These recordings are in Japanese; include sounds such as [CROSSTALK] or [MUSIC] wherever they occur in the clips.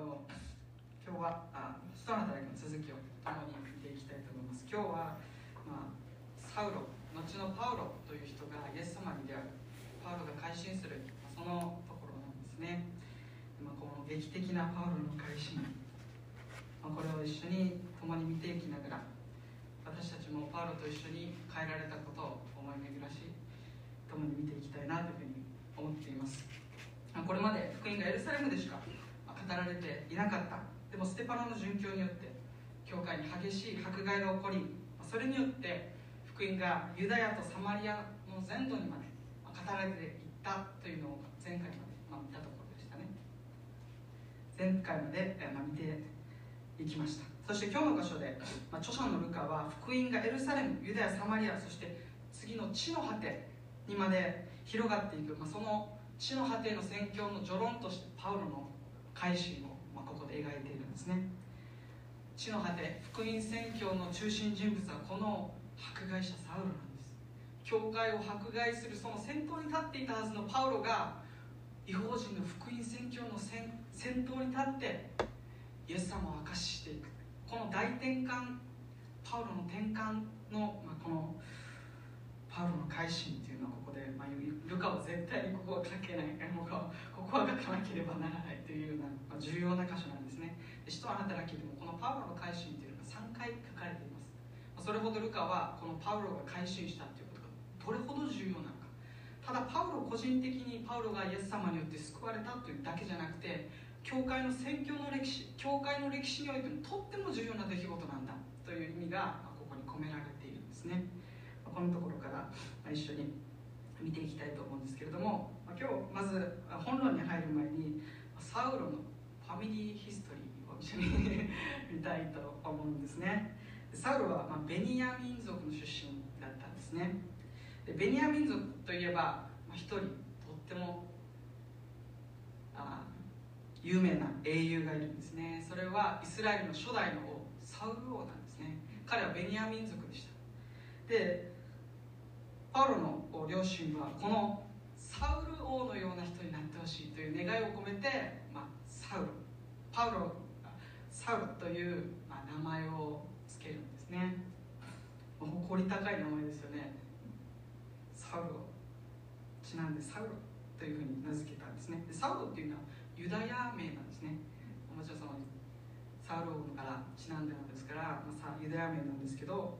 今日はあストの働きの続きを共に見ていきたいと思います。今日は、まあ、サウロ後のパウロという人がイエス様に出会う。パウロが改心するそのところなんですね、まあ、この劇的なパウロの改心、まあ、これを一緒に共に見ていきながら私たちもパウロと一緒に変えられたことを思い巡らし共に見ていきたいなというふうに思っています。これまで福音がエルサレムでしか語られていなかった。でもステパノの殉教によって教会に激しい迫害が起こりそれによって福音がユダヤとサマリアの全土にまで語られていったというのを前回まで、見たところでしたね。前回まで、見ていきました。そして今日の箇所で、著者のルカは福音がエルサレムユダヤサマリアそして次の地の果てにまで広がっていく、まあ、その地の果ての宣教の序論としてパウロの改心を、まあ、ここで描いているんですね。地の果て福音宣教の中心人物はこの迫害者サウロなんです。教会を迫害するその先頭に立っていたはずのパウロが違法人の福音宣教の先頭に立ってイエス様を明かししていく。この大転換パウロの転換の、まあ、このパウロの改心っていうのはここで、まあ、ルカは絶対にここは書けない。ここはここは書かなければならないというような、まあ、重要な箇所なんですね。使徒の働きでもこのパウロの改心というのが3回書かれています。それほどルカはこのパウロが改心したということがどれほど重要なのか。ただパウロ個人的にパウロがイエス様によって救われたというだけじゃなくて教会の宣教の歴史教会の歴史においてもとっても重要な出来事なんだという意味がここに込められているんですね。このところから一緒に見ていきたいと思うんですけれども今日まず本論に入る前にサウロのファミリーヒストリーを一緒に見たいと思うんですね。サウロはまベニヤ民族の出身だったんですね。でベニヤ民族といえば一人とってもあ有名な英雄がいるんですね。それはイスラエルの初代の王サウル王なんですね。彼はベニヤ民族でした。でパウロの両親はこのサウル王のような人になってほしいという願いを込めて、まあ、サウロパウロサウロという、まあ、名前を付けるんですね。誇り高い名前ですよね。サウロちなんでサウロというふうに名付けたんですね。サウロっていうのはユダヤ名なんですね。もちろんそのサウロからちなんでなんですから、まあ、ユダヤ名なんですけど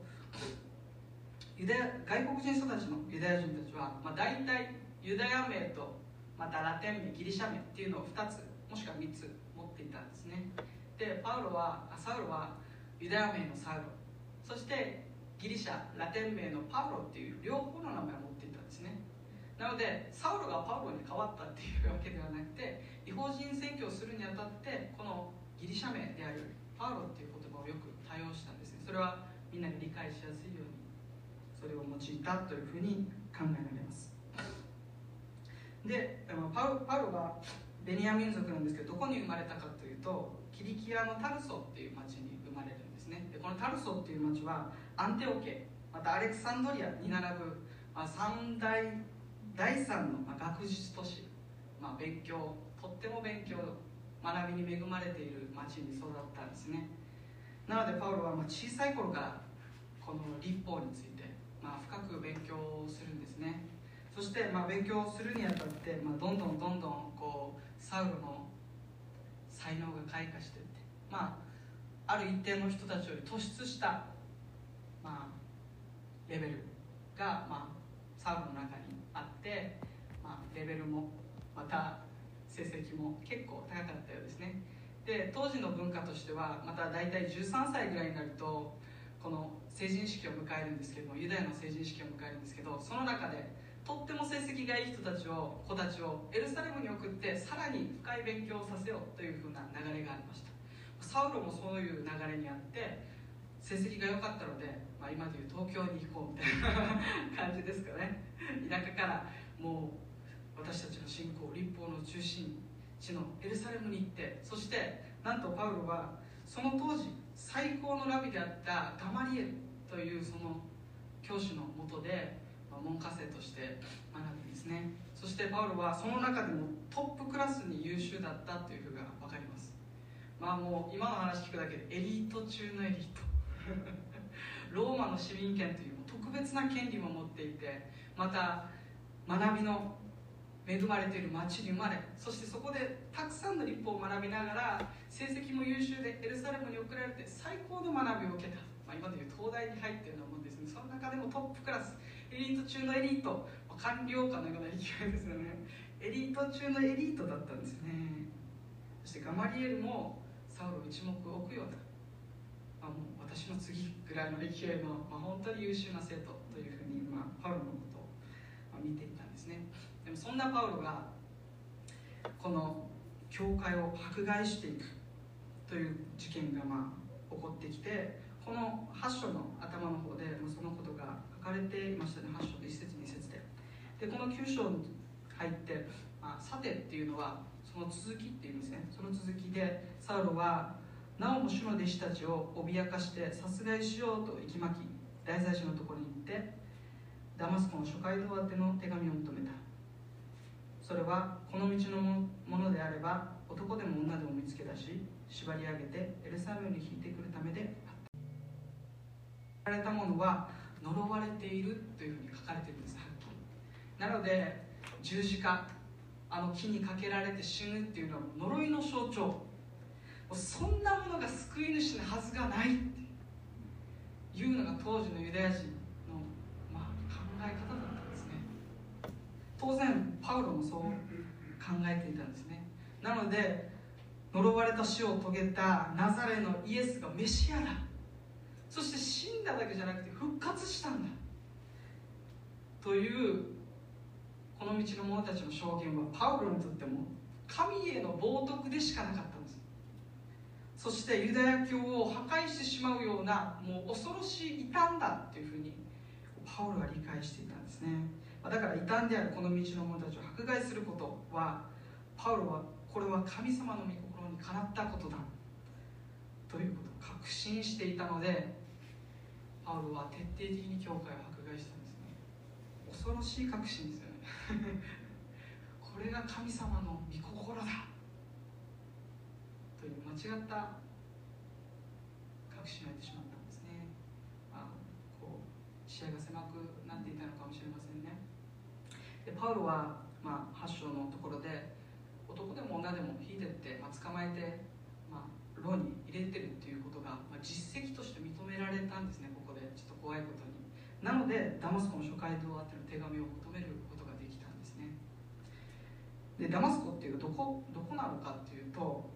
ユダヤ外国人育ちのユダヤ人たちは、まあ、大体ユダヤ名とまたラテン名ギリシャ名っていうのを2つもしくは3つ持っていたんですね。でパウロはサウロはユダヤ名のサウロ。そしてギリシャラテン名のパウロっていう両方の名前を持っていたんですね。なのでサウロがパウロに変わったっていうわけではなくて違法人選挙をするにあたってこのギリシャ名であるパウロっていう言葉をよく多用したんですね。それはみんなが理解しやすいように。それを用いたというふうに考えられます。でパウパウロはベニヤ民族なんですけどどこに生まれたかというとキリキアのタルソっていう町に生まれるんですね。でこのタルソっていう町はアンテオケまたアレクサンドリアに並ぶ、まあ、三大第三の、ま、学術都市、まあ、勉強とっても勉強学びに恵まれている町に育ったんですね。なのでパウロはま小さい頃からこの立法についてまあ、深く勉強するんですね。そしてまあ勉強するにあたって、まあ、どんどんどんどんこうサウロの才能が開花していって。まあある一定の人たちより突出した、まあ、レベルが、まあ、サウロの中にあって、まあ、レベルもまた成績も結構高かったようですね。で当時の文化としてはまた大体13歳ぐらいになるとこの成人式を迎えるんですけどもユダヤの成人式を迎えるんですけどその中でとっても成績がいい人たちを子たちをエルサレムに送ってさらに深い勉強をさせようというふうな流れがありました。サウロもそういう流れにあって成績が良かったので、まあ、今でいう東京に行こうみたいな感じですかね。田舎からもう私たちの信仰立法の中心地のエルサレムに行ってそしてなんとパウロはその当時最高のラビであったガマリエルというその教師のもとで、まあ、門下生として学ぶんですね。そしてパウロはその中でもトップクラスに優秀だったというふうが分かります。まあもう今の話聞くだけでエリート中のエリート。[LAUGHS] ローマの市民権という特別な権利も持っていてまた学びの恵まれている町に生まれそしてそこでたくさんの立法を学びながら成績優秀でエルサレムに送られて最高の学びを受けた、まあ、今でいう東大に入っているようなもんですね。その中でもトップクラス。エリート中のエリート。まあ官僚家のような勢いですよね。エリート中のエリートだったんですね。そしてガマリエルもサウロ一目置くような、まあ、もう私の次ぐらいの勢いの、まあ、本当に優秀な生徒というふうに、まあ、パウロのことを、ま見ていたんですね。でもそんなパウロがこの教会を迫害していく。という事件がまあ起こってきてこの8章の頭の方でそのことが書かれていましたね。8章の1節2節で。でこの9章に入って、まあ、さてっていうのはその続きっていうんですね。その続きでサウロはなおも主の弟子たちを脅かして殺害しようと息巻き大祭司のところに行ってダマスコの諸街道宛ての手紙を求めた。それはこの道のものであれば男でも女でも見つけ出し縛り上げてエルサレムに引いてくるためであったられたものは呪われているというふうに書かれているんですはっきり。なので十字架あの木にかけられて死ぬっていうのは呪いの象徴。そんなものが救い主のはずがないって。いうのが当時のユダヤ人の、まあ、考え方だったんですね。当然パウロもそう考えていたんですね。なので呪われた死を遂げたナザレのイエスがメシアだ。そして死んだだけじゃなくて復活したんだ。というこの道の者たちの証言はパウロにとっても神への冒涜でしかなかったんです。そしてユダヤ教を破壊してしまうようなもう恐ろしい異端だっていうふうにパウロは理解していたんですね。だから異端であるこの道の者たちを迫害することはパウロはこれは神様の御心かなったことだということを確信していたのでパウロは徹底的に教会を迫害したんですね。恐ろしい確信ですよね。[LAUGHS] これが神様の御心だという間違った確信を得てしまったんですね、まあ、こう視野が狭くなっていたのかもしれませんね。でパウロは、まあ、8章のところで男でも女でも引いてって、まあ、捕まえて、まあ、牢に入れてるっていうことが、まあ、実績として認められたんですねここで。ちょっと怖いことに。なのでダマスコの諸街道宛ての手紙を求めることができたんですね。でダマスコっていうどこどこなのかっていうと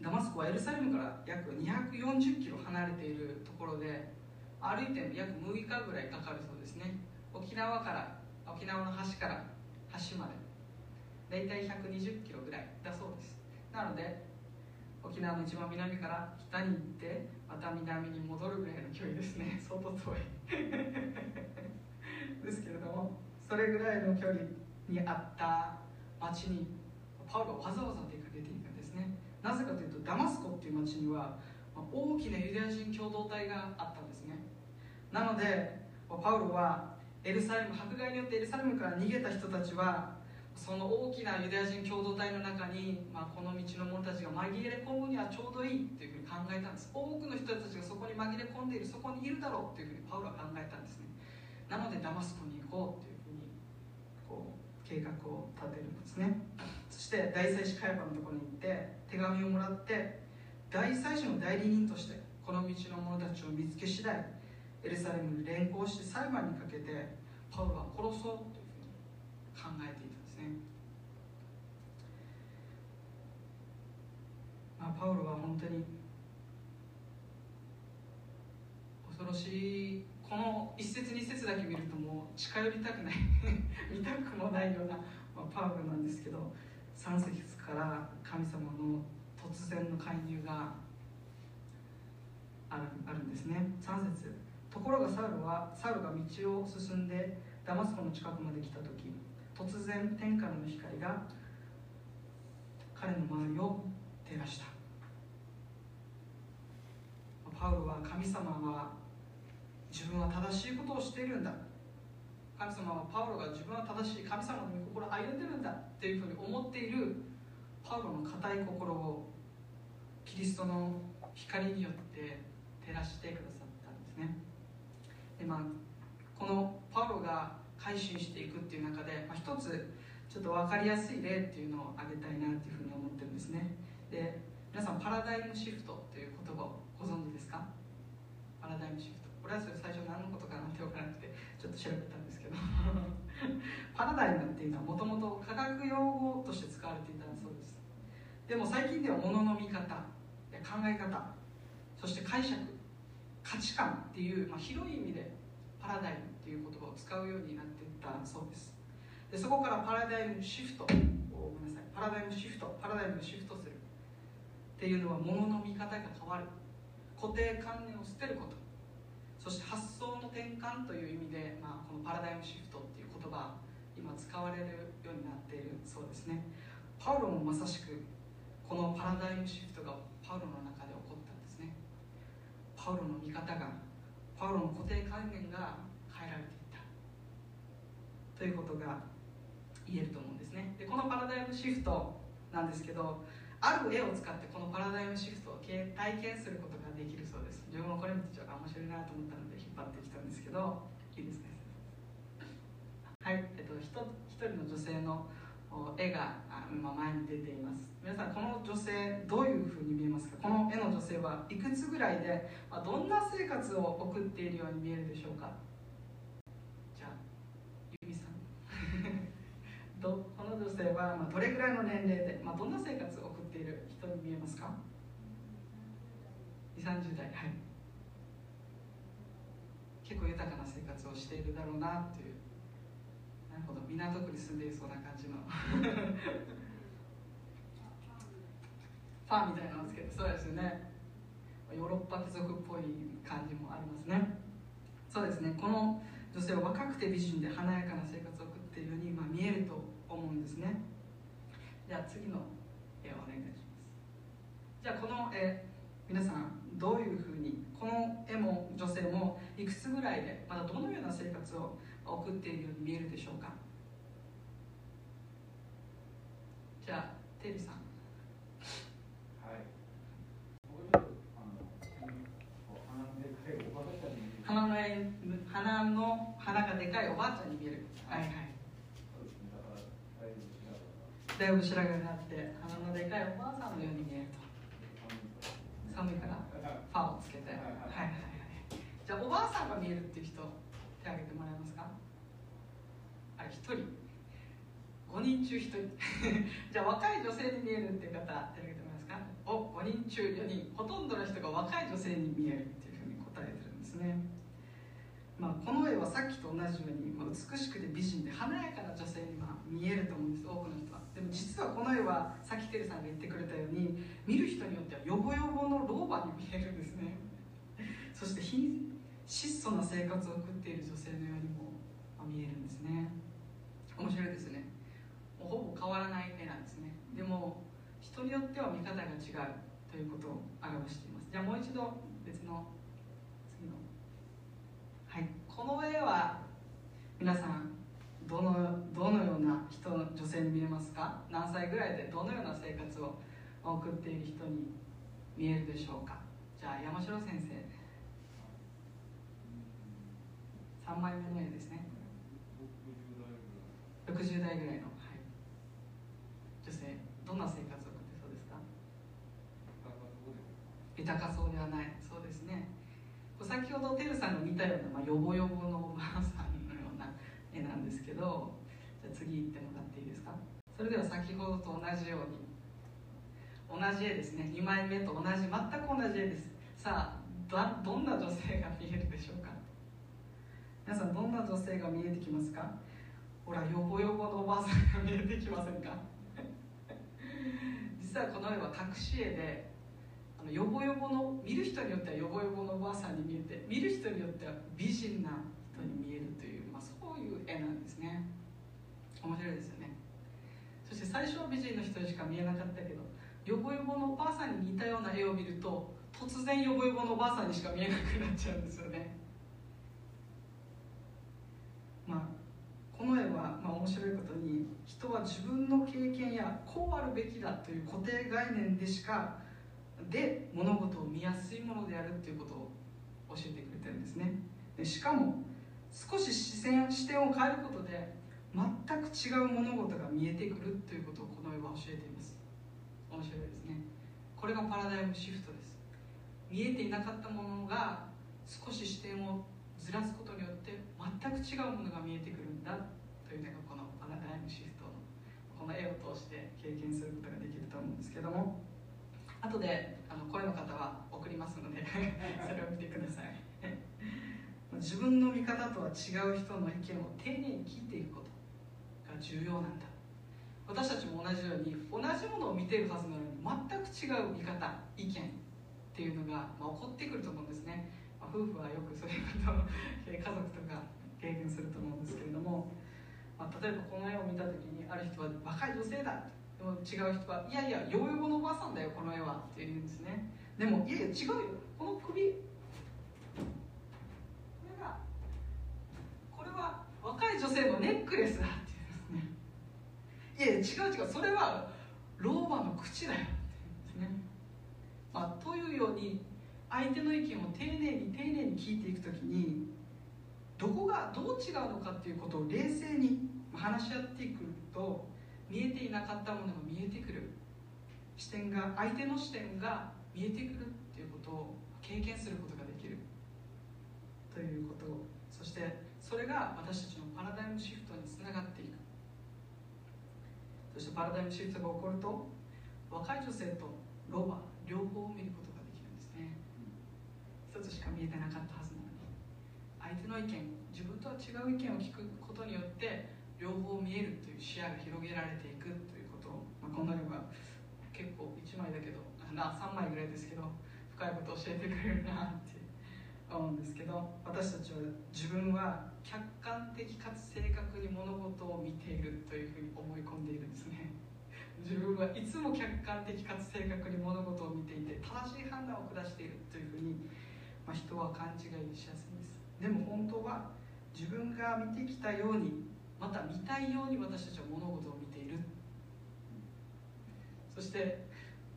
ダマスコはエルサレムから約240キロ離れているところで歩いて約6日ぐらいかかるそうですね。沖縄から沖縄の端から端まで。大体120キロぐらいだそうです。なので沖縄の一番南から北に行ってまた南に戻るぐらいの距離ですね。[LAUGHS] 相当遠い。[LAUGHS] ですけれどもそれぐらいの距離にあった町にパウロはわざわざ出かけていくんですね。なぜかというとダマスコっていう町には大きなユダヤ人共同体があったんですね。なのでパウロはエルサレム迫害によってエルサレムから逃げた人たちはその大きなユダヤ人共同体の中に、まあ、この道の者たちが紛れ込むにはちょうどいいっていうふうに考えたんです。多くの人たちがそこに紛れ込んでいるそこにいるだろうっていうふうにパウロは考えたんですね。なのでダマスコに行こうっていうふうにこう計画を立てるんですね。そして大祭司カヤパのところに行って手紙をもらって大祭司の代理人としてこの道の者たちを見つけ次第エルサレムに連行して裁判にかけてパウロは殺そうというふうに考えていた。んですね、まあ、パウロは本当に恐ろしいこの一節二節だけ見るともう近寄りたくない [LAUGHS] 見たくもないような、まあ、パウロなんですけど3節から神様の突然の介入があるあるんですね。3節ところがサウルはサウルが道を進んでダマスコの近くまで来た時突然天下の光が彼の周りを照らした。パウロは神様は自分は正しいことをしているんだ。神様はパウロが自分は正しい神様の御心を歩んでるんだ。っていうふうに思っているパウロの固い心をキリストの光によって照らしてくださったんですね。で、まあ、このパウロが改心していくっていう中で、まあ、一つちょっと分かりやすい例っていうのを挙げたいなっていうふうに思ってるんですね。で皆さんパラダイムシフトという言葉をご存知ですか？パラダイムシフト。俺はそれ最初何のことかなって分からなくてちょっと調べたんですけど。[LAUGHS] パラダイムっていうのはもともと科学用語として使われていたそうです。でも最近では物の見方考え方そして解釈価値観っていう、まあ、広い意味でパラダイムっていう言葉を使うようになっていったそうです。でそこからパラダイムシフトごめんなさいパラダイムシフトパラダイムシフトするっていうのは物のの見方が変わる。固定観念を捨てること。そして発想の転換という意味で、まあ、このパラダイムシフトっていう言葉今使われるようになっているそうですね。パウロもまさしくこのパラダイムシフトがパウロの中で起こったんですね。パウロの見方がパウロの固定観念がということが言えると思うんですね。でこのパラダイムシフトなんですけどある絵を使ってこのパラダイムシフトを体験することができるそうです。自分もこれ見てちょっと面白いなと思ったので引っ張ってきたんですけどいいですね。はい、えっと、一人の女性の絵が今前に出ています。皆さんこの女性どういうふうに見えますか？この絵の女性はいくつぐらいでどんな生活を送っているように見えるでしょうかじゃあゆみさんどこの女性はまどれぐらいの年齢で、まあ、どんな生活を送っている人に見えますか？2 3 0代。はい。結構豊かな生活をしているだろうなという。なるほど。港区に住んでいそうな感じの。[LAUGHS] ファンみたいなのをつけて。そうですよね。ヨーロッパ貴族っぽい感じもありますね。そうですね。この女性は若くて美人で華やかな生活を送っているように、まあ、見えると思うんですね。じゃあ次の絵をお願いします。じゃあこの絵皆さんどういうふうにこの絵も女性もいくつぐらいでまだどのような生活を送っているように見えるでしょうか？じゃあテリーさん。鼻の鼻の鼻がでかいおばあちゃんに見える。はいはいだいぶ白髪があって鼻のでかいおばあさんのように見えると。寒いからファーをつけて。はいはいはい。じゃあおばあさんが見えるっていう人手挙げてもらえますか？あれ1人。5人中1人。[LAUGHS] じゃあ若い女性に見えるっていう方手挙げてもらえますか？お5人中4人。ほとんどの人が若い女性に見えるっていうふうに答えてるんですね。まあ、この絵はさっきと同じように美しくて美人で華やかな女性には見えると思うんです。多く実はこの絵はさっきテレさんが言ってくれたように見る人によってはヨボヨボの老婆に見えるんですね。[LAUGHS] そして質素な生活を送っている女性のようにも見えるんですね。面白いですね。もうほぼ変わらない絵なんですね。でも人によっては見方が違うということを表しています。じゃあもう一度別の次の。はい。この絵は皆さんどのどのような人女性に見えますか？何歳ぐらいでどのような生活を送っている人に見えるでしょうか？じゃあ山城先生。3枚目の絵ですね。60代ぐらい。の、はい、女性どんな生活を送ってそうですか？豊かそうではない。そうですね。先ほどてるさんが見たような、まあ、ヨボヨボのおばあさん絵なんですけどじゃあ次行ってもらっていいですか？それでは先ほどと同じように同じ絵ですね。2枚目と同じ全く同じ絵です。さあどんな女性が見えるでしょうか？皆さんどんな女性が見えてきますか？ほらヨボヨボのおばあさんが見えてきませんか？[LAUGHS] 実はこの絵は隠し絵であのヨボヨボの見る人によってはヨボヨボのおばあさんに見えて見る人によっては美人な人に見えるという、まあ、そういう絵なんですね。面白いですよね。そして最初は美人の人にしか見えなかったけどヨボヨボのおばあさんに似たような絵を見ると突然ヨボヨボのおばあさんにしか見えなくなっちゃうんですよね。まあこの絵は、まあ、面白いことに人は自分の経験やこうあるべきだという固定概念でしかで物事を見やすいものであるっていうことを教えてくれてるんですね。でしかも少し視線視点を変えることで全く違う物事が見えてくるということをこの世は教えています。面白いですね。これがパラダイムシフトです。見えていなかったものが少し視点をずらすことによって全く違うものが見えてくるんだというのがこのパラダイムシフトのこの絵を通して経験することができると思うんですけども。後であの声の方は送りますので [LAUGHS] それを見てください。自分の見方とは違う人の意見を丁寧に聞いていくことが重要なんだ。私たちも同じように同じものを見ているはずなのに全く違う見方意見っていうのが、まあ、起こってくると思うんですね、まあ、夫婦はよくそういうことを家族とか経験すると思うんですけれども、まあ、例えばこの絵を見た時にある人は若い女性だでも違う人はいやいやヨーヨーのおばあさんだよこの絵はって言うんですねでもいやいや違うよこの首これがこれは若い女性のネックレスだって言うんですね。いや違う違うそれはローマの口だよって言うんですね、まあ、というように相手の意見を丁寧に丁寧に聞いていく時にどこがどう違うのかっていうことを冷静に話し合っていくと見えていなかったものが見えてくる。視点が相手の視点が見えてくるっていうことを経験することができる。ということ。そしてそれが私たちのパラダイムシフトにつながっていく。そしてパラダイムシフトが起こると若い女性とロバ両方を見ることができるんですね。一つしか見えてなかったはずなのに。相手の意見自分とは違う意見を聞くことによって両方見えるという視野が広げられていくということ。を、まあ、こんなには結構1枚だけどな3枚ぐらいですけど深いことを教えてくれるな。って思うんですけど私たちは自分は客観的かつ正確に物事を見ているというふうに思い込んでいるんですね。[LAUGHS] 自分はいつも客観的かつ正確に物事を見ていて正しい判断を下しているというふうに、まあ、人は勘違いしやすいんです。でも本当は自分が見てきたようにまた見たいように私たちは物事を見ている。そして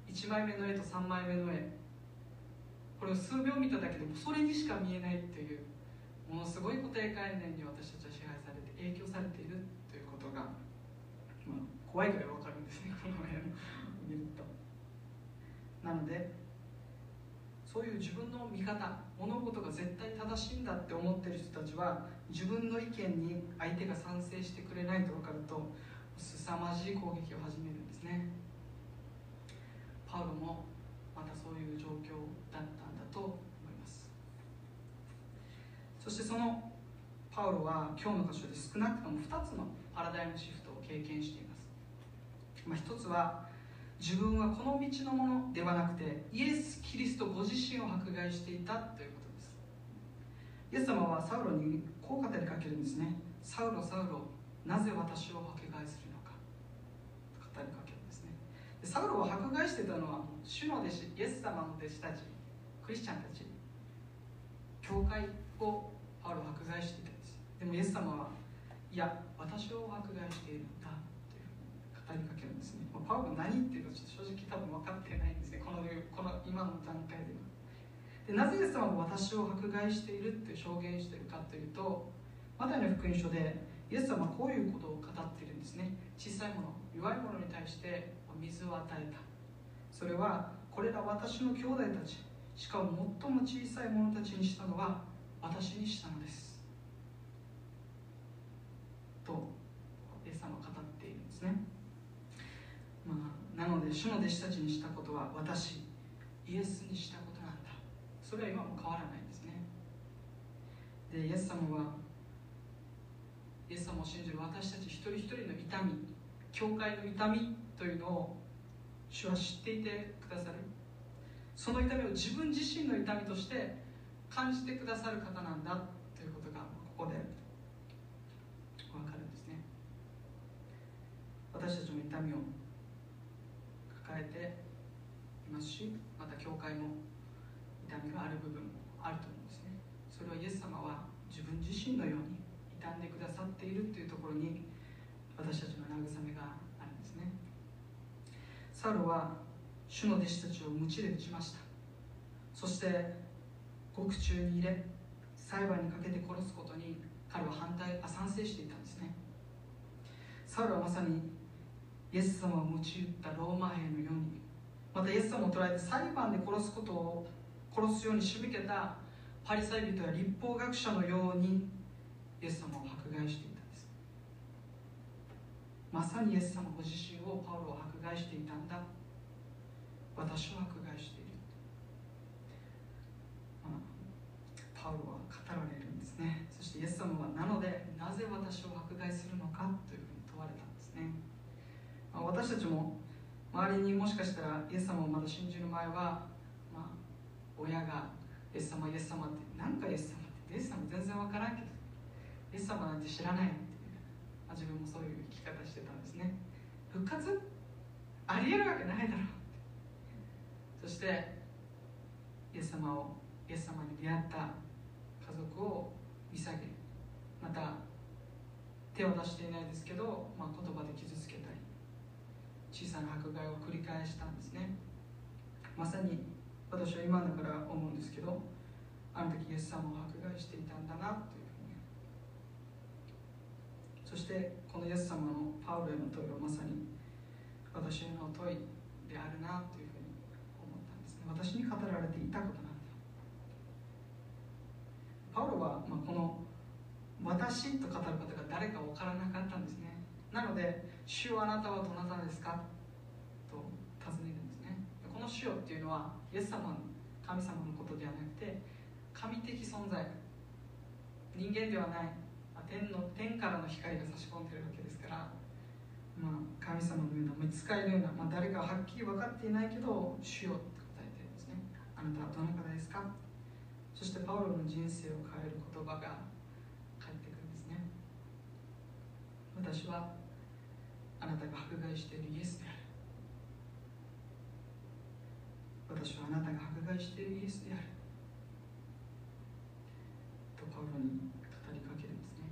1枚目の絵と3枚目の絵これを数秒見ただけでもそれにしか見えないというものすごい固定概念に私たちは支配されて影響されているということが、まあ、怖いぐらい分かるんですねこの絵を見ると。なのでそういう自分の見方物事が絶対正しいんだって思ってる人たちは自分の意見に相手が賛成してくれないと分かると凄まじい攻撃を始めるんですね。パウロもまたそういう状況だったんだと思います。そしてそのパウロは今日の箇所で少なくとも2つのパラダイムシフトを経験しています、まあ、1つは自分はこの道のものではなくてイエス・キリストご自身を迫害していたということです。イエス様はサウロにこう語りかけるんですね。サウロサウロなぜ私を迫害するのか。と語りかけるんですね。でサウロを迫害してたのは主の弟子イエス様の弟子たち。クリスチャンたち教会をパウロ迫害していたんです。でもイエス様はいや私を迫害しているんだというふうに語りかけるんですね。パウロ何っていうのは正直多分分かってないんですね。このこの今の段階ではでなぜイエス様が私を迫害しているって証言しているかというとマタイの福音書でイエス様はこういうことを語っているんですね。小さいもの弱いものに対して水を与えた。それはこれら私の兄弟たちしかも最も小さい者たちにしたのは私にしたのです。とイエス様は語っているんですね、まあ、なので主の弟子たちにしたことは私イエスにしたことなんだ。それは今も変わらないんですね。でイエス様はイエス様を信じる私たち一人一人の痛み教会の痛みというのを主は知っていてくださる。その痛みを自分自身の痛みとして感じてくださる方なんだということがここで分かるんですね。私たちの痛みを抱えていますしまた教会も痛みがある部分もあると思うんですね。それはイエス様は自分自身のように傷んでくださっているというところに私たちの慰めがあるんですね。サロは主の弟子たちを鞭で打ちました。そして獄中に入れ裁判にかけて殺すことに彼は反対あ賛成していたんですね。サウルはまさにイエス様を鞭打ったローマ兵のようにまたイエス様を捕らえて裁判で殺すことを殺すように仕向けたパリサイ人や立法学者のようにイエス様を迫害していたんです。まさにイエス様ご自身をパウロを迫害していたんだ。私を迫害している、まあ、パウロは語られるんですね。そしてイエス様はなのでなぜ私を迫害するのかというふうに問われたんですね、まあ、私たちも周りにもしかしたらイエス様をまだ信じる前は、まあ、親がイエス様イエス様って何かイエス様ってイエス様全然わからんけどイエス様なんて知らないっていう、まあ、自分もそういう生き方してたんですね。復活？ありえるわけないだろう。そしてイエス様をイエス様に出会った家族を見下げまた手を出していないですけど、まあ、言葉で傷つけたり小さな迫害を繰り返したんですね。まさに私は今だから思うんですけどあの時イエス様を迫害していたんだなというふうに。そしてこのイエス様のパウロへの問いはまさに私への問いであるなという私に語られていたことなんだパウロは、まあ、この私と語る方が誰か分からなかったんですね。なので「主はあなたはどなたですか?」と尋ねるんですね。この主よっていうのはイエス様の神様のことではなくて神的存在。人間ではない。天の天からの光が差し込んでるわけですから、まあ、神様のような見つかりのような、まあ、誰かはっきり分かっていないけど主よなたはどなたですか？そしてパウロの人生を変える言葉が返ってくるんですね。私はあなたが迫害しているイエスである。私はあなたが迫害しているイエスである。とパウロに語りかけるんですね。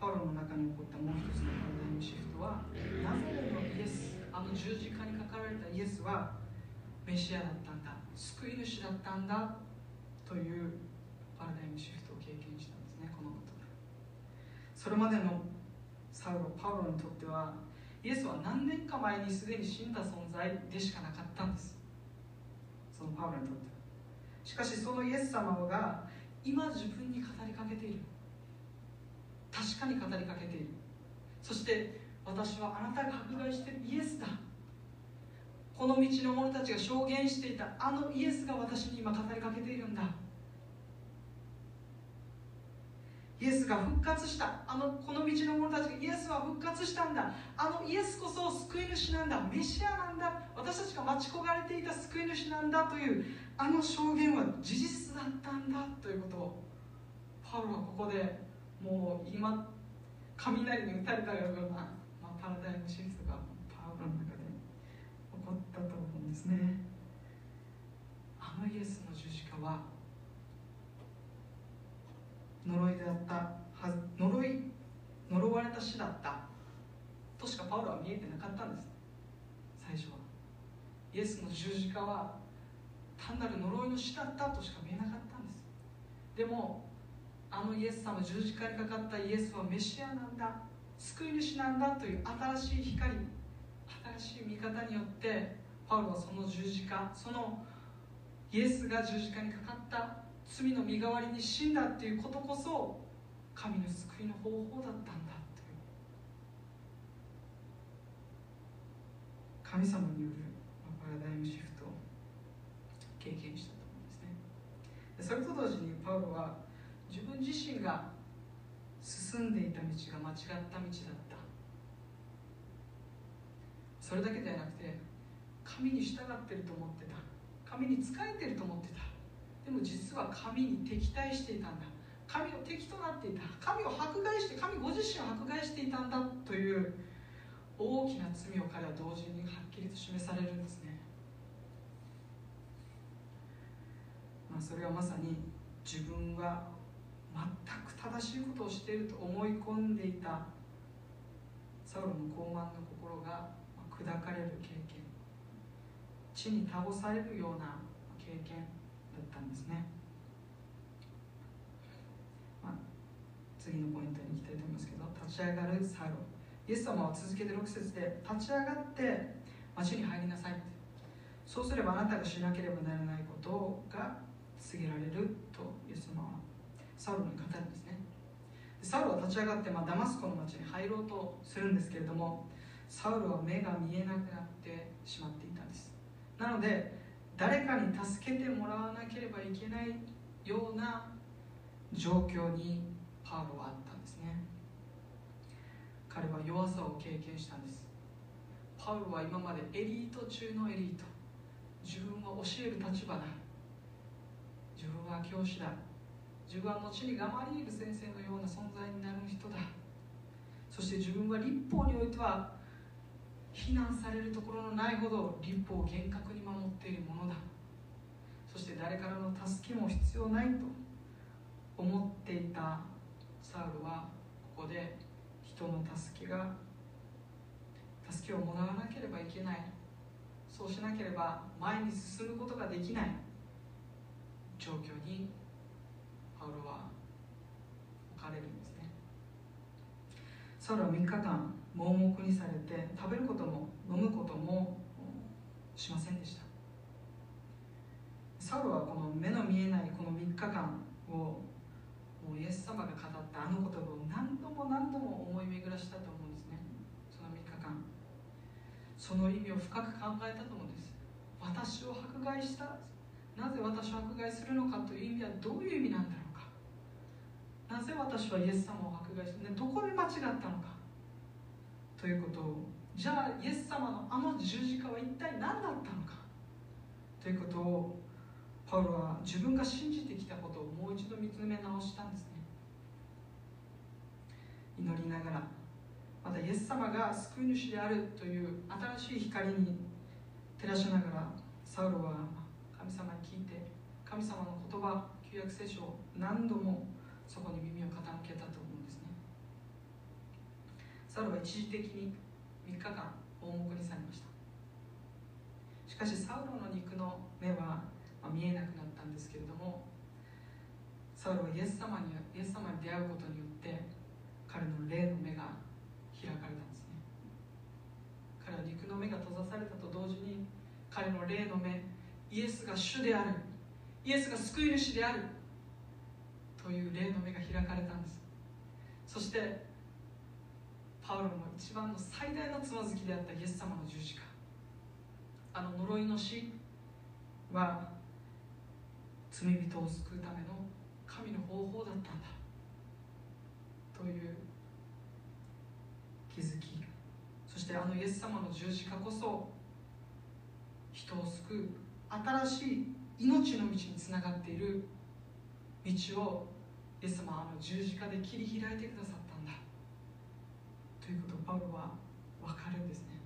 パウロの中に起こったもう一つのパラダイムシフトはなぜのイエスあの十字架にかかられたイエスはメシアだったんだ救い主だったんだというパラダイムシフトを経験したんですねこのことでそれまでのサウロパウロにとってはイエスは何年か前にすでに死んだ存在でしかなかったんです。そのパウロにとっては。しかしそのイエス様が今自分に語りかけている。確かに語りかけている。そして私はあなたが迫害しているイエスだ。この道の者たちが証言していたあのイエスが私に今語りかけているんだ。イエスが復活したあのこの道の者たちがイエスは復活したんだ。あのイエスこそ救い主なんだ。メシアなんだ。私たちが待ち焦がれていた救い主なんだ。というあの証言は事実だったんだ。ということ。をパウロはここでもう今雷に打たれたような、ま、パラダイムシフトがパウロの中ったと思うんですね。あのイエスの十字架は呪いであったは呪い呪われた死だったとしかパウロは見えてなかったんです。最初はイエスの十字架は単なる呪いの死だったとしか見えなかったんです。でもあのイエス様十字架にかかったイエスはメシアなんだ救い主なんだという新しい光新しい見方によってパウロはその十字架そのイエスが十字架にかかった罪の身代わりに死んだっていうことこそ神の救いの方法だったんだという。神様によるパラダイムシフトを経験したと思うんですね。それと同時にパウロは自分自身が進んでいた道が間違った道だった。それだけではなくて神に従ってると思ってた。神に仕えてると思ってた。でも実は神に敵対していたんだ。神の敵となっていた。神を迫害して神ご自身を迫害していたんだという大きな罪を彼は同時にはっきりと示されるんですね、まあ、それはまさに自分は全く正しいことをしていると思い込んでいた。サウロの傲慢の心が砕かれる経験。地に倒されるような経験だったんですね、まあ、次のポイントに行きたいと思いますけど立ち上がるサロイエス様は続けて6節で立ち上がって町に入りなさい。そうすればあなたがしなければならないことが告げられるとイエス様はサウロに語るんですね。サウルは立ち上がって、まあ、ダマスコの町に入ろうとするんですけれどもサウルは目が見えなくなってしまっていたんです。なので誰かに助けてもらわなければいけないような状況にパウロはあったんですね。彼は弱さを経験したんです。パウロは今までエリート中のエリート。自分は教える立場だ。自分は教師だ。自分は後にガマリール先生のような存在になる人だ。そして自分は立法においては非難されるところのないほど立法を厳格に守っているものだ。そして誰からの助けも必要ないと。思っていたサウルはここで人の助けが助けをもらわなければいけない。そうしなければ前に進むことができない。状況にパウロは置かれる。サルは3日間盲目にされて食べることも飲むこともしませんでした。サウルはこの目の見えないこの3日間をもうイエス様が語ったあの言葉を何度も何度も思い巡らしたと思うんですね。その3日間。その意味を深く考えたと思うんです。私を迫害した。なぜ私を迫害するのかという意味はどういう意味なんだろう。なぜ私はイエス様を迫害して、どこで間違ったのか？ということをじゃあイエス様のあの十字架は一体何だったのか？ということをパウロは自分が信じてきたことをもう一度見つめ直したんですね。祈りながらまたイエス様が救い主であるという新しい光に照らしながらサウロは神様に聞いて神様の言葉旧約聖書を何度もそこに耳を傾けたと思うんですね。サウルは一時的に3日間盲目にされました。しかしサウロの肉の目は、ま、見えなくなったんですけれどもサウルはイエス様にイエス様に出会うことによって彼の霊の目が開かれたんですね。彼は肉の目が閉ざされたと同時に彼の霊の目イエスが主であるイエスが救い主であるという霊の目が開かれたんです。そしてパウロの一番の最大のつまずきであったイエス様の十字架。あの呪いの死は罪人を救うための神の方法だったんだ。という気づき。そしてあのイエス様の十字架こそ人を救う新しい命の道につながっている道をイエス様はあの十字架で切り開いてくださったんだ。ということをパウロは分かるんですね。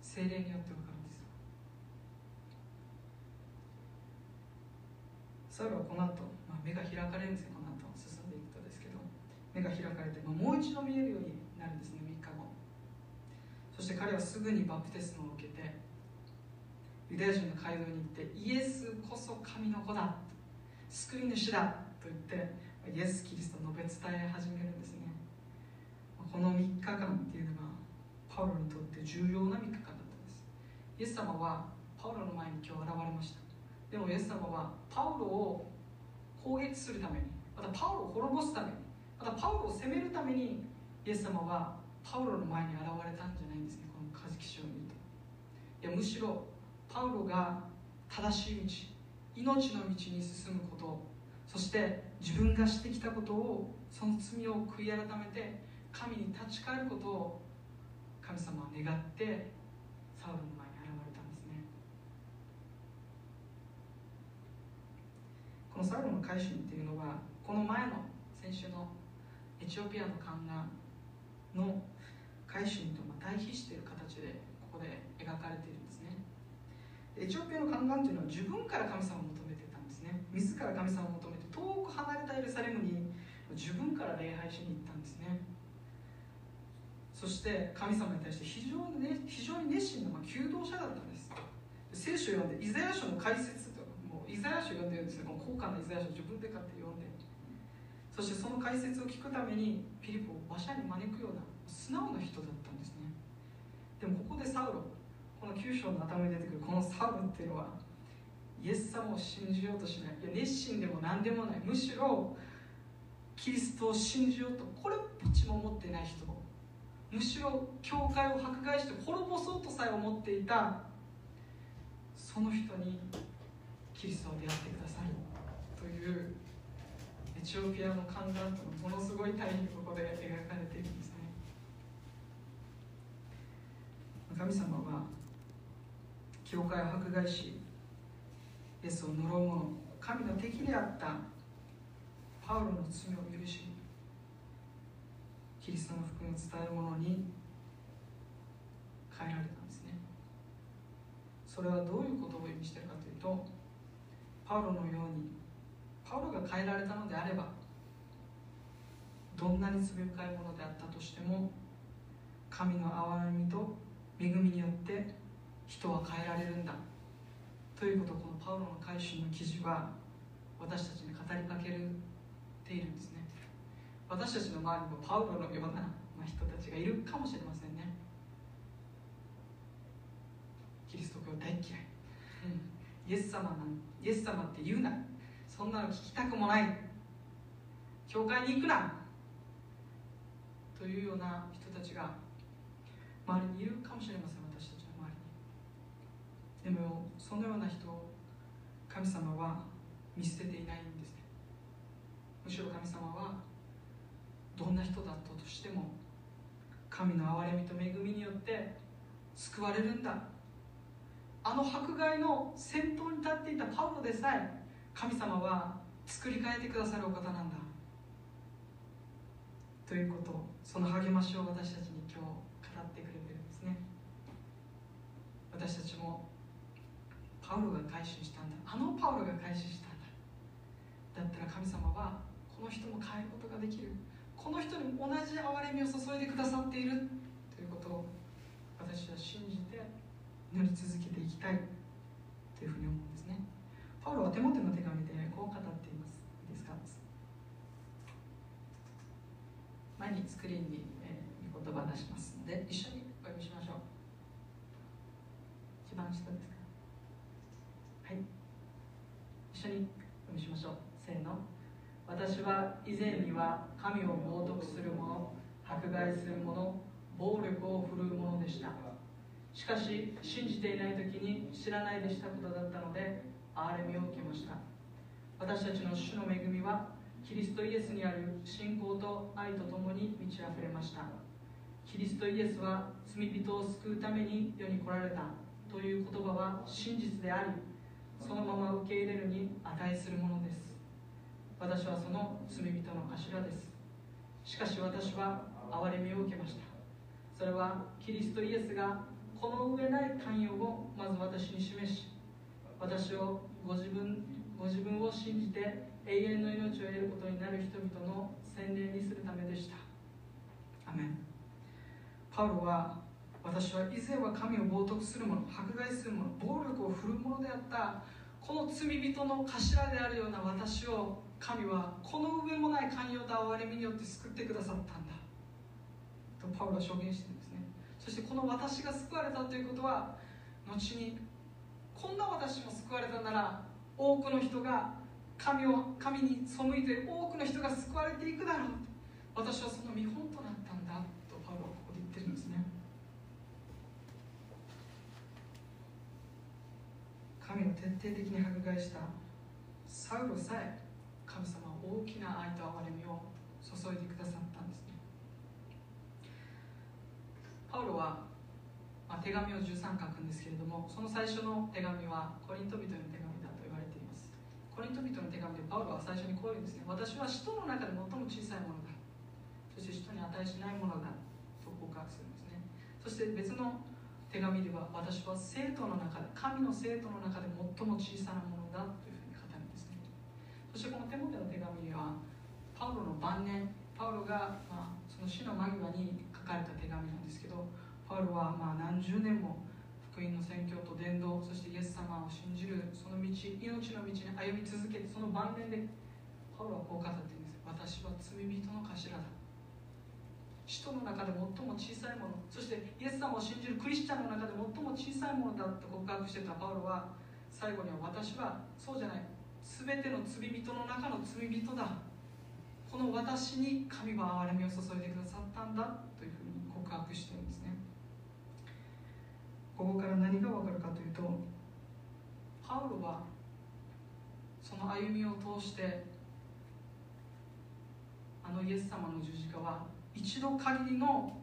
精霊によって分かるんですサウルはこの後、まあ、目が開かれるんですよ。この後進んでいくとですけど目が開かれて、まあ、もう一度見えるようになるんですね。3日後。そして彼はすぐにバプテスマを受けてユダヤ人の街道に行ってイエスこそ神の子だ。救い主だ。と言ってイエス・キリストを述べ伝え始めるんですね。この3日間っていうのがパウロにとって重要な3日間だったんです。イエス様はパウロの前に今日現れました。でもイエス様はパウロを攻撃するためにまたパウロを滅ぼすためにまたパウロを責めるためにイエス様はパウロの前に現れたんじゃないんですねこのカジキ書を見ると。いやむしろパウロが正しい道命の道に進むことそして自分がしてきたことをその罪を悔い改めて神に立ち返ることを神様は願ってサウルの前に現れたんですね。このサウルの改心っていうのはこの前の先週のエチオピアの宦官の改心と対比している形でここで描かれているんですね。エチオピアの宦官というのは自分から神様を求めてたんですね。自ら神様を求めて遠く離れたエルサレムに自分から礼拝しに行ったんですね。そして神様に対して非常に,、ね、非常に熱心な、求道者だったんです。聖書を読んでイザヤ書の解説ともうイザヤ書を読んでるんですよ。高価なイザヤ書を自分で買って読んで。そしてその解説を聞くためにピリポを馬車に招くような素直な人だったんですね。でもここでサウロこの9章の頭に出てくるこのサウロっていうのはイエス様を信じようとしない。いや熱心でも何でもない。むしろキリストを信じようとこれっぽっちも思ってない人。むしろ教会を迫害して滅ぼそうとさえ思っていたその人にキリストを出会ってくださる。というエチオピアの宦官とのものすごい対比がここで描かれているんですね。神様は教会を迫害しイエスを呪う者神の敵であったパウロの罪を許しキリストの福音を伝える者に変えられたんですね。それはどういうことを意味しているかというとパウロのようにパウロが変えられたのであればどんなに罪深いものであったとしても神の憐れみと恵みによって人は変えられるんだ。ということをこのパウロの改心の記事は私たちに語りかけるているんですね。私たちの周りにもパウロのような人たちがいるかもしれませんね。キリスト教大嫌い、イエス様なんイエス様って言うな。そんなの聞きたくもない。教会に行くな。というような人たちが周りにいるかもしれません私たち。でもそのような人を神様は見捨てていないんですね。むしろ神様はどんな人だったとしても神の憐れみと恵みによって救われるんだ。あの迫害の先頭に立っていたパウロでさえ神様は作り変えてくださるお方なんだ。ということその励ましを私たちに今日語ってくれてるんですね。私たちもパウロが改心したんだ。あのパウロが改心したんだ。だったら神様はこの人も変えることができる。この人にも同じ憐れみを注いでくださっているということを私は信じて祈り続けていきたいというふうに思うんですね。パウロは手元の手紙でこう語っています。いいですか前にスクリーンに、えー、言葉出しますので一緒にお読みしましょう。一番下ですかはい一緒に読みしましょう。せーの。私は以前には神を冒涜する者迫害する者暴力を振るう者でした。しかし信じていない時に知らないでしたことだったので憐れみを受けました。私たちの主の恵みはキリストイエスにある信仰と愛とともに満ち溢れました。キリストイエスは罪人を救うために世に来られたという言葉は真実でありそのまま受け入れるに値するものです。私はその罪人の頭です。しかし私は憐れみを受けました。それはキリストイエスがこの上ない寛容をまず私に示し私をご自分ご自分を信じて永遠の命を得ることになる人々の洗礼にするためでした。アメン。パウロは私は以前は神を冒涜する者迫害する者暴力を振るう者であったこの罪人の頭であるような私を神はこの上もない寛容と憐れみによって救ってくださったんだ。とパウロは証言してるんですね。そしてこの私が救われたということは後にこんな私も救われたなら多くの人が神を神に背いて多くの人が救われていくだろう私はその見本となったんだとパウロはここで言ってるんですね神を徹底的に迫害したサウロさえ神様は大きな愛と憐れみを注いでくださったんですね。パウロは、まあ、手紙を13書くんですけれどもその最初の手紙はコリント人への手紙だと言われています。コリント人の手紙でパウロは最初にこういうんですね。私は使徒の中で最も小さいものだ。そして使徒に値しないものだと告白するんですね。そして別の手紙では私は生徒の中で神の生徒の中で最も小さなものだというふうに語るんですね。そしてこの手元の手紙にはパウロの晩年パウロが、まあ、その死の間際に書かれた手紙なんですけどパウロはま何十年も福音の宣教と伝道そしてイエス様を信じるその道命の道に歩み続けてその晩年でパウロはこう語っているんです。私は罪人の頭だ。使徒の中で最も小さいものそしてイエス様を信じるクリスチャンの中で最も小さいものだと告白してたパウロは最後には私はそうじゃない。全ての罪人の中の罪人だ。この私に神は憐れみを注いでくださったんだというふうに告白してるんですね。ここから何が分かるかというとパウロはその歩みを通してあのイエス様の十字架は一度限りの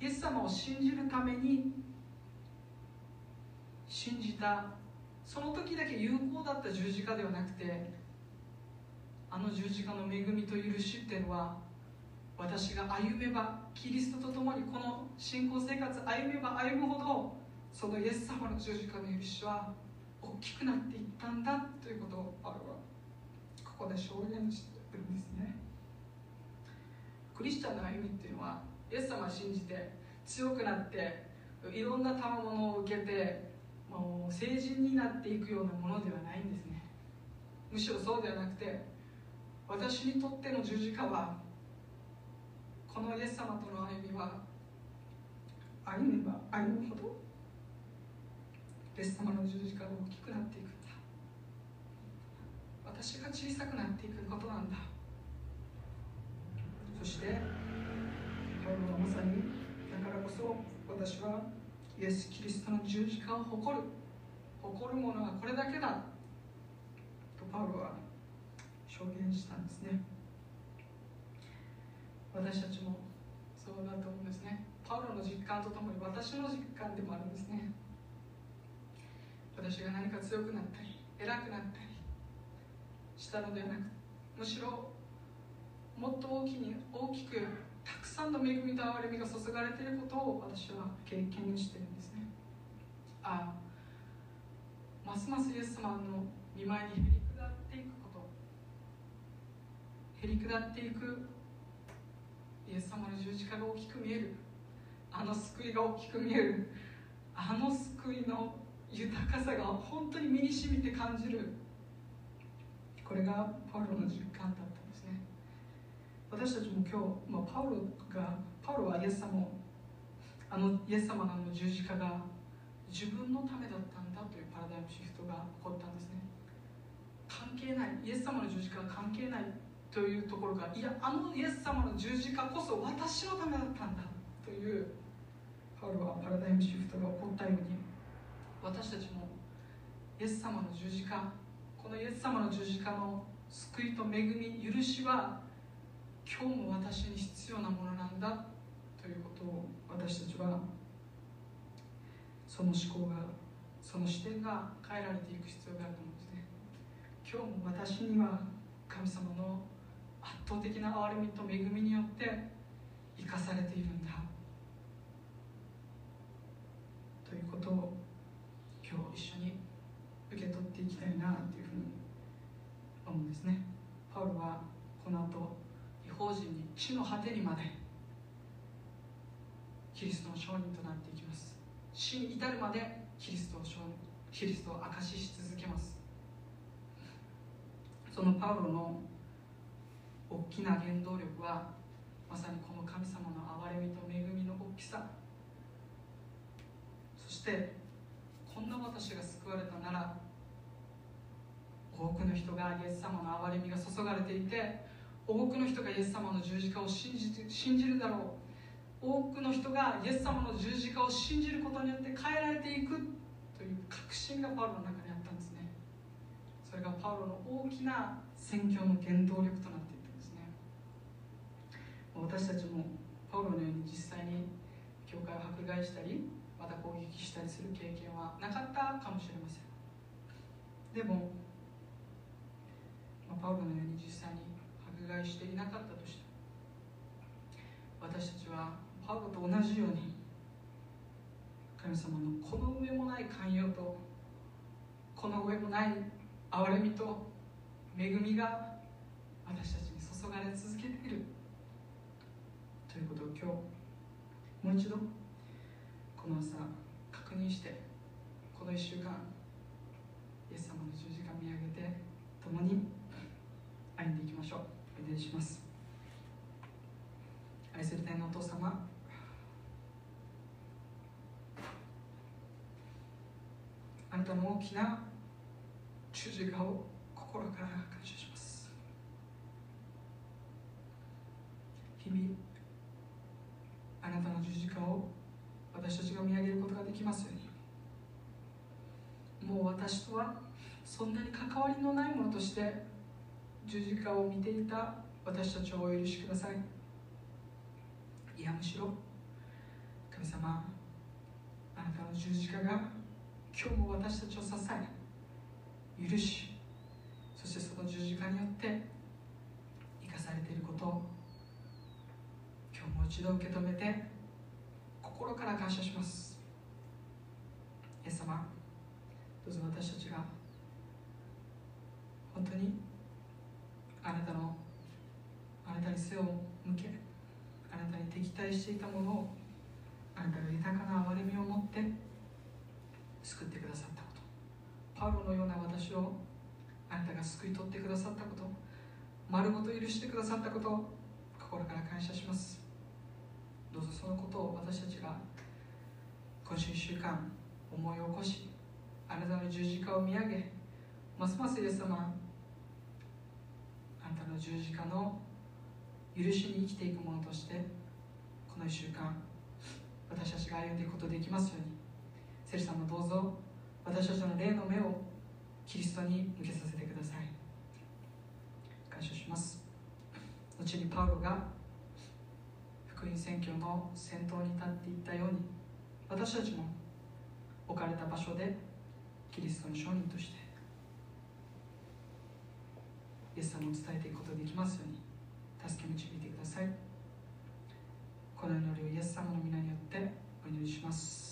イエス様を信じるために信じた。その時だけ有効だった十字架ではなくてあの十字架の恵みと許しっていうのは私が歩めばキリストと共にこの信仰生活歩めば歩むほどそのイエス様の十字架の許しは大きくなっていったんだということをパウロはここで証言してるんですね。クリスチャンの歩みっていうのはイエス様を信じて強くなっていろんな賜物を受けてもう成人になっていくようなものではないんですね。むしろそうではなくて私にとっての十字架はこのイエス様との歩みは歩めば歩むほどイエス様の十字架が大きくなっていくんだ。私が小さくなっていくことなんだ。そしてパウロはまさにだからこそ私はイエス・キリストの十字架を誇る。誇るものはこれだけだ。とパウロは証言したんですね。私たちもそうだと思うんですね。パウロの実感とともに私の実感でもあるんですね。私が何か強くなったり偉くなったりしたのではなくむしろもっと大きに大きくたくさんの恵みと憐れみが注がれていることを私は経験してるんですね。ああますますイエス様の見舞いにへり下っていくこと。へり下っていくイエス様の十字架が大きく見える。あの救いが大きく見える。あの救いの豊かさが本当に身に染みて感じる。これがパウロの実感だった私たちも今日、まあ、パウロがパウロはイエス様あのイエス様のあの十字架が自分のためだったんだというパラダイムシフトが起こったんですね。関係ないイエス様の十字架は関係ないというところがいやあのイエス様の十字架こそ私のためだったんだというパウロはパラダイムシフトが起こったように私たちもイエス様の十字架このイエス様の十字架の救いと恵み許しは今日も私に必要なものなんだということを私たちはその思考がその視点が変えられていく必要があると思うんですね。今日も私には神様の圧倒的な憐れみと恵みによって生かされているんだ。ということを今日一緒に受け取っていきたいなというふうに思うんですねパウロはこの後違法人に地の果てにまでキリストの証人となっていきます。死に至るまでキリストを証キリストを証しし続けます。そのパウロの大きな原動力はまさにこの神様の憐れみと恵みの大きさ。そしてこんな私が救われたなら多くの人がイエス様の憐れみが注がれていて多くの人がイエス様の十字架を信じ信じるだろう。多くの人がイエス様の十字架を信じることによって変えられていくという確信がパウロの中にあったんですね。それがパウロの大きな宣教の原動力となっていったんですね。私たちもパウロのように実際に教会を迫害したりまた攻撃したりする経験はなかったかもしれません。でも、まあ、パウロのように実際にしていなかったとして私たちはパウロと同じように神様のこの上もない寛容とこの上もない憐れみと恵みが私たちに注がれ続けている。ということを今日もう一度この朝確認してこの1週間イエス様の十字架見上げて共に歩んでいきましょう。願いします。愛する天のお父様。あなたの大きな十字架を心から感謝します。日々あなたの十字架を私たちが見上げることができますように。もう私とはそんなに関わりのないものとして十字架を見ていた私たちをお許しください。いやむしろ神様あなたの十字架が今日も私たちを支え許しそしてその十字架によって生かされていることを今日も一度受け止めて心から感謝します。イエス様どうぞ私たちが本当にあなたのあなたに背を向けあなたに敵対していたものをあなたが豊かな憐れみを持って救ってくださったこと。パウロのような私をあなたが救い取ってくださったこと。丸ごと許してくださったこと。を心から感謝します。どうぞそのことを私たちが今週1週間思い起こしあなたの十字架を見上げますますイエス様あなたの十字架の許しに生きていくものとしてこの1週間私たちが歩んでいくことができますように。セル様どうぞ私たちの霊の目をキリストに向けさせてください。感謝します。後にパウロが福音宣教の先頭に立っていったように私たちも置かれた場所でキリストの証人としてイエス様を伝えていくことができますように。助け導いてください。この祈りをイエス様の皆によってお祈りします。